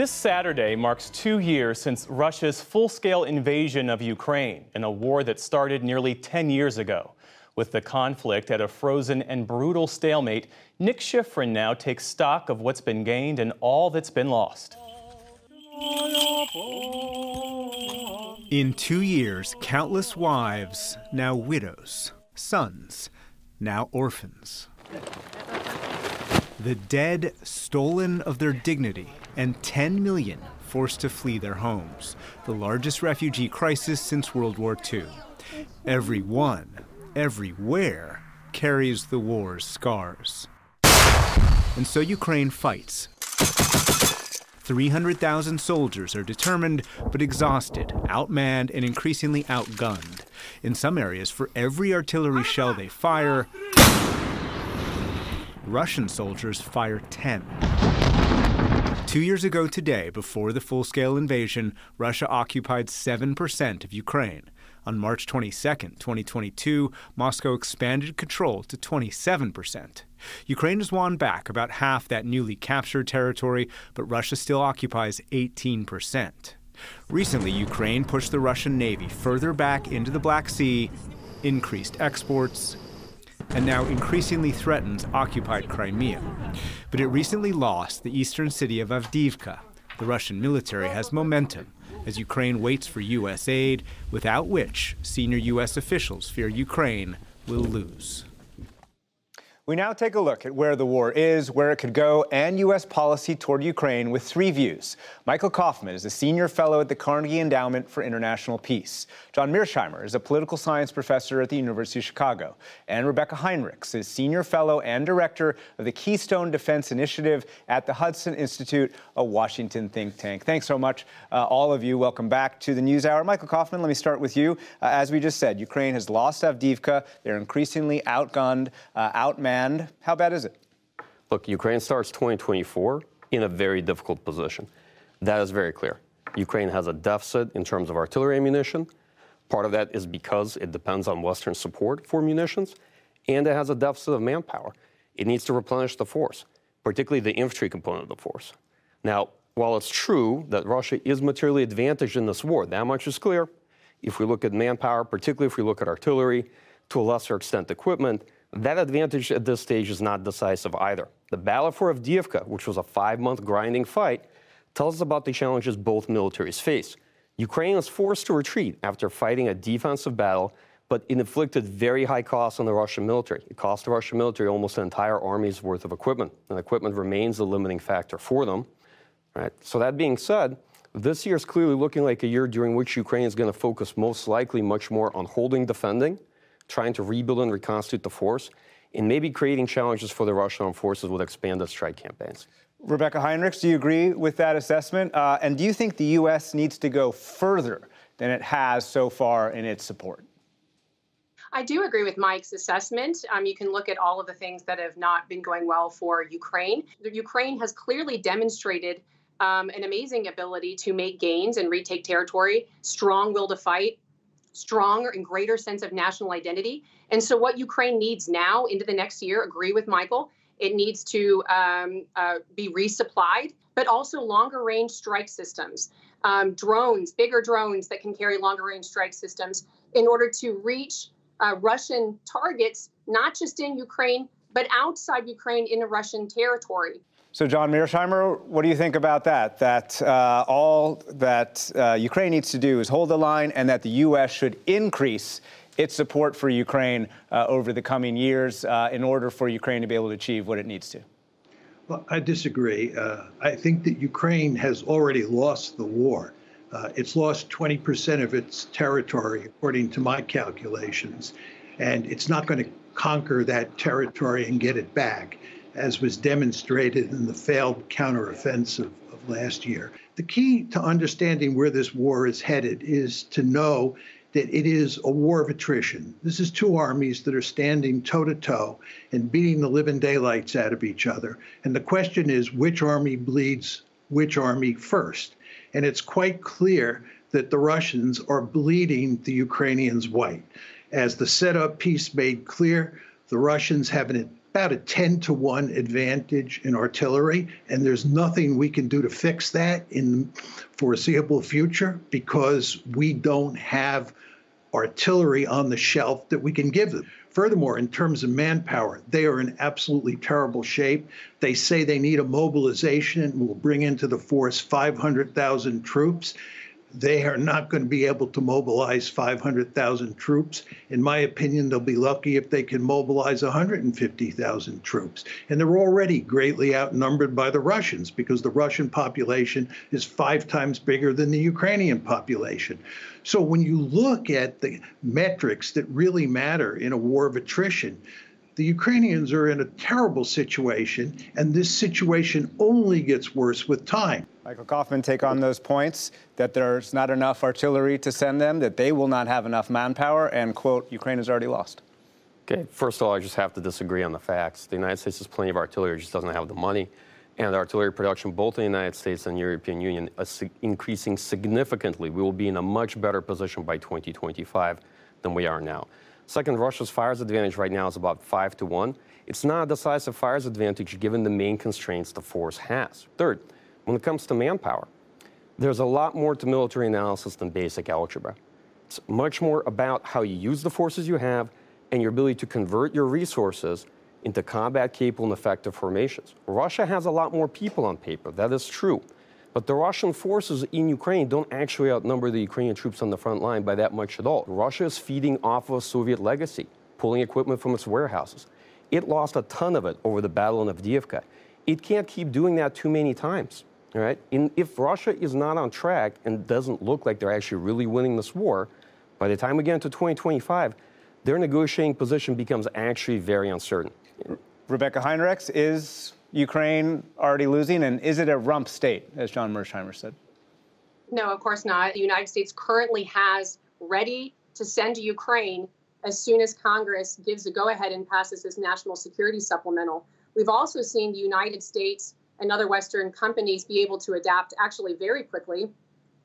This Saturday marks two years since Russia's full scale invasion of Ukraine in a war that started nearly 10 years ago. With the conflict at a frozen and brutal stalemate, Nick Schifrin now takes stock of what's been gained and all that's been lost. In two years, countless wives, now widows, sons, now orphans. The dead stolen of their dignity and 10 million forced to flee their homes, the largest refugee crisis since World War II. Everyone, everywhere, carries the war's scars. And so Ukraine fights. 300,000 soldiers are determined but exhausted, outmanned, and increasingly outgunned. In some areas, for every artillery shell they fire, Russian soldiers fire 10. Two years ago today, before the full scale invasion, Russia occupied 7% of Ukraine. On March 22, 2022, Moscow expanded control to 27%. Ukraine has won back about half that newly captured territory, but Russia still occupies 18%. Recently, Ukraine pushed the Russian Navy further back into the Black Sea, increased exports, and now increasingly threatens occupied Crimea. But it recently lost the eastern city of Avdiivka. The Russian military has momentum as Ukraine waits for U.S. aid, without which senior U.S. officials fear Ukraine will lose. We now take a look at where the war is, where it could go, and U.S. policy toward Ukraine with three views. Michael Kofman is a senior fellow at the Carnegie Endowment for International Peace. John Mearsheimer is a political science professor at the University of Chicago. And Rebeccah Heinrichs is senior fellow and director of the Keystone Defense Initiative at the Hudson Institute, a Washington think tank. Thanks so much, uh, all of you. Welcome back to the NewsHour. Michael Kofman, let me start with you. Uh, as we just said, Ukraine has lost Avdiivka. They're increasingly outgunned, uh, outmanned and how bad is it? Look, Ukraine starts 2024 in a very difficult position. That is very clear. Ukraine has a deficit in terms of artillery ammunition. Part of that is because it depends on Western support for munitions, and it has a deficit of manpower. It needs to replenish the force, particularly the infantry component of the force. Now, while it's true that Russia is materially advantaged in this war, that much is clear. If we look at manpower, particularly if we look at artillery, to a lesser extent equipment, that advantage at this stage is not decisive either. The battle for Avdiivka, which was a five month grinding fight, tells us about the challenges both militaries face. Ukraine was forced to retreat after fighting a defensive battle, but it inflicted very high costs on the Russian military. It cost the Russian military almost an entire army's worth of equipment, and equipment remains the limiting factor for them. Right? So, that being said, this year is clearly looking like a year during which Ukraine is going to focus most likely much more on holding, defending, trying to rebuild and reconstitute the force, and maybe creating challenges for the Russian armed forces with expanded strike campaigns. Rebeccah Heinrichs, do you agree with that assessment? Uh, and do you think the U.S. needs to go further than it has so far in its support? I do agree with Mike's assessment. Um, you can look at all of the things that have not been going well for Ukraine. The Ukraine has clearly demonstrated um, an amazing ability to make gains and retake territory, strong will to fight, stronger and greater sense of national identity. And so, what Ukraine needs now into the next year, agree with Michael, it needs to um, uh, be resupplied, but also longer range strike systems, um, drones, bigger drones that can carry longer range strike systems in order to reach uh, Russian targets, not just in Ukraine, but outside Ukraine in a Russian territory. So, John Mearsheimer, what do you think about that? That uh, all that uh, Ukraine needs to do is hold the line, and that the U.S. should increase its support for Ukraine uh, over the coming years uh, in order for Ukraine to be able to achieve what it needs to? Well, I disagree. Uh, I think that Ukraine has already lost the war. Uh, it's lost 20% of its territory, according to my calculations, and it's not going to conquer that territory and get it back as was demonstrated in the failed counteroffensive of last year. The key to understanding where this war is headed is to know that it is a war of attrition. This is two armies that are standing toe to toe and beating the living daylights out of each other. And the question is which army bleeds which army first? And it's quite clear that the Russians are bleeding the Ukrainians white. As the setup piece made clear, the Russians have an about a 10 to 1 advantage in artillery, and there's nothing we can do to fix that in the foreseeable future because we don't have artillery on the shelf that we can give them. Furthermore, in terms of manpower, they are in absolutely terrible shape. They say they need a mobilization and will bring into the force 500,000 troops they are not going to be able to mobilize 500,000 troops. In my opinion, they'll be lucky if they can mobilize 150,000 troops. And they're already greatly outnumbered by the Russians because the Russian population is five times bigger than the Ukrainian population. So when you look at the metrics that really matter in a war of attrition, the Ukrainians are in a terrible situation, and this situation only gets worse with time. Michael Kofman take on those points that there's not enough artillery to send them, that they will not have enough manpower, and, quote, Ukraine has already lost. Okay, first of all, I just have to disagree on the facts. The United States has plenty of artillery, just doesn't have the money. And artillery production, both in the United States and European Union, is increasing significantly. We will be in a much better position by 2025 than we are now. Second, Russia's fires advantage right now is about five to one. It's not a decisive fires advantage given the main constraints the force has. Third, when it comes to manpower, there's a lot more to military analysis than basic algebra. It's much more about how you use the forces you have and your ability to convert your resources into combat capable and effective formations. Russia has a lot more people on paper, that is true. But the Russian forces in Ukraine don't actually outnumber the Ukrainian troops on the front line by that much at all. Russia is feeding off of a Soviet legacy, pulling equipment from its warehouses. It lost a ton of it over the Battle of Avdiivka. It can't keep doing that too many times. All right? In, if Russia is not on track and doesn't look like they're actually really winning this war, by the time we get into 2025, their negotiating position becomes actually very uncertain. Rebeccah Heinrichs, is Ukraine already losing, and is it a rump state, as John Mearsheimer said? No, of course not. The United States currently has ready to send to Ukraine as soon as Congress gives a go ahead and passes this national security supplemental. We've also seen the United States and other Western companies be able to adapt actually very quickly,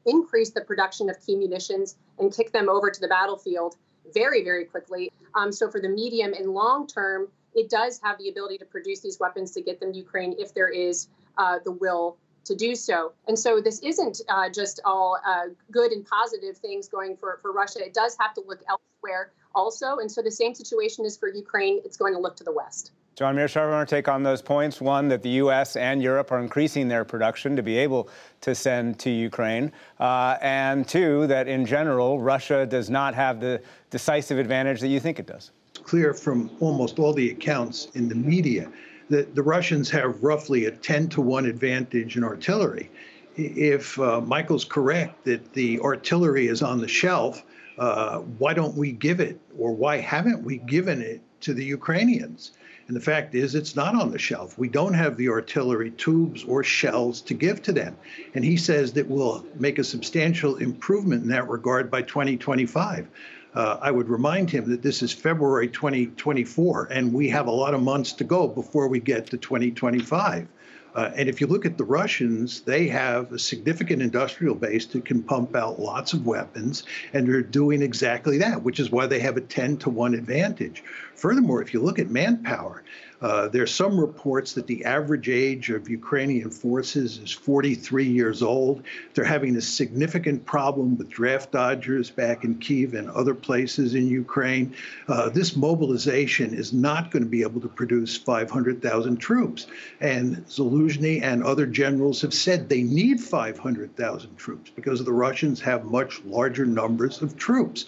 increase the production of key munitions, and kick them over to the battlefield very, very quickly. Um, so, for the medium and long term, it does have the ability to produce these weapons to get them to Ukraine if there is uh, the will to do so. And so this isn't uh, just all uh, good and positive things going for, for Russia. It does have to look elsewhere also. And so the same situation is for Ukraine. It's going to look to the West. John Mearsheimer, take on those points. One, that the U.S. and Europe are increasing their production to be able to send to Ukraine. Uh, and two, that in general, Russia does not have the decisive advantage that you think it does. It's clear from almost all the accounts in the media that the Russians have roughly a 10 to 1 advantage in artillery. If uh, Michael's correct that the artillery is on the shelf, uh, why don't we give it, or why haven't we given it to the Ukrainians? And the fact is, it's not on the shelf. We don't have the artillery tubes or shells to give to them. And he says that we'll make a substantial improvement in that regard by 2025. Uh, I would remind him that this is February 2024, and we have a lot of months to go before we get to 2025. Uh, and if you look at the Russians, they have a significant industrial base that can pump out lots of weapons, and they're doing exactly that, which is why they have a 10 to 1 advantage. Furthermore, if you look at manpower, uh, there are some reports that the average age of Ukrainian forces is 43 years old. They're having a significant problem with draft dodgers back in Kiev and other places in Ukraine. Uh, this mobilization is not going to be able to produce 500,000 troops. And Zaluzhny and other generals have said they need 500,000 troops because the Russians have much larger numbers of troops.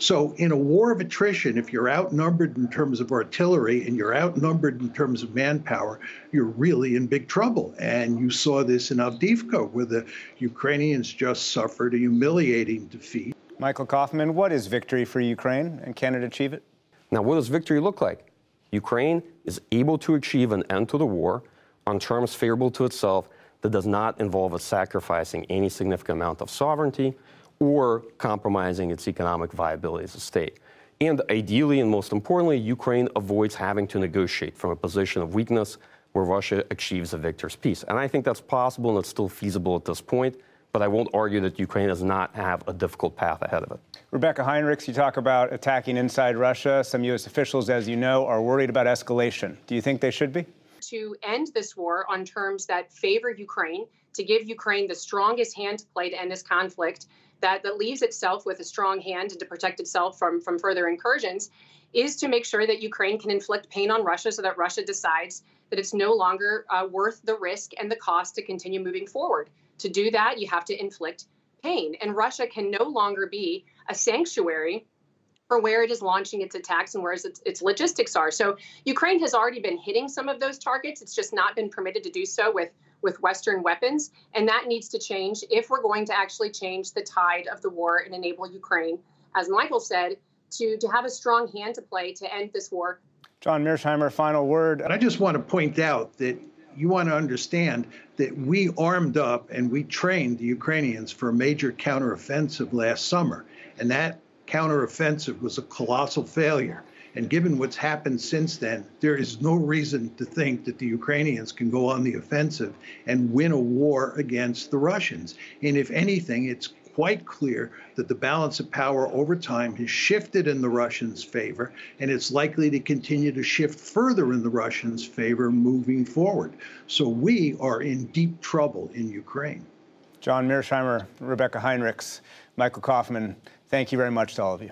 So, in a war of attrition, if you're outnumbered in terms of artillery and you're outnumbered in terms of manpower, you're really in big trouble. And you saw this in Avdiivka, where the Ukrainians just suffered a humiliating defeat. Michael Kofman, what is victory for Ukraine, and can it achieve it? Now, what does victory look like? Ukraine is able to achieve an end to the war on terms favorable to itself that does not involve it sacrificing any significant amount of sovereignty or compromising its economic viability as a state. And ideally, and most importantly, Ukraine avoids having to negotiate from a position of weakness where Russia achieves a victor's peace. And I think that's possible and it's still feasible at this point. but I won't argue that Ukraine does not have a difficult path ahead of it. Rebeccah Heinrichs, you talk about attacking inside Russia. Some U.S. officials, as you know, are worried about escalation. Do you think they should be? To end this war on terms that favor Ukraine, to give Ukraine the strongest hand to play to end this conflict, that, that leaves itself with a strong hand and to protect itself from, from further incursions, is to make sure that Ukraine can inflict pain on Russia so that Russia decides that it's no longer uh, worth the risk and the cost to continue moving forward. To do that, you have to inflict pain. And Russia can no longer be a sanctuary for where it is launching its attacks and where its, its logistics are. So Ukraine has already been hitting some of those targets. It's just not been permitted to do so with with Western weapons. And that needs to change if we're going to actually change the tide of the war and enable Ukraine, as Michael said, to, to have a strong hand to play to end this war. John Mearsheimer, final word. And I just want to point out that you want to understand that we armed up and we trained the Ukrainians for a major counteroffensive last summer. And that counteroffensive was a colossal failure. And given what's happened since then, there is no reason to think that the Ukrainians can go on the offensive and win a war against the Russians. And if anything, it's quite clear that the balance of power over time has shifted in the Russians' favor, and it's likely to continue to shift further in the Russians' favor moving forward. So we are in deep trouble in Ukraine. John Mearsheimer, Rebeccah Heinrichs, Michael Kofman, thank you very much to all of you.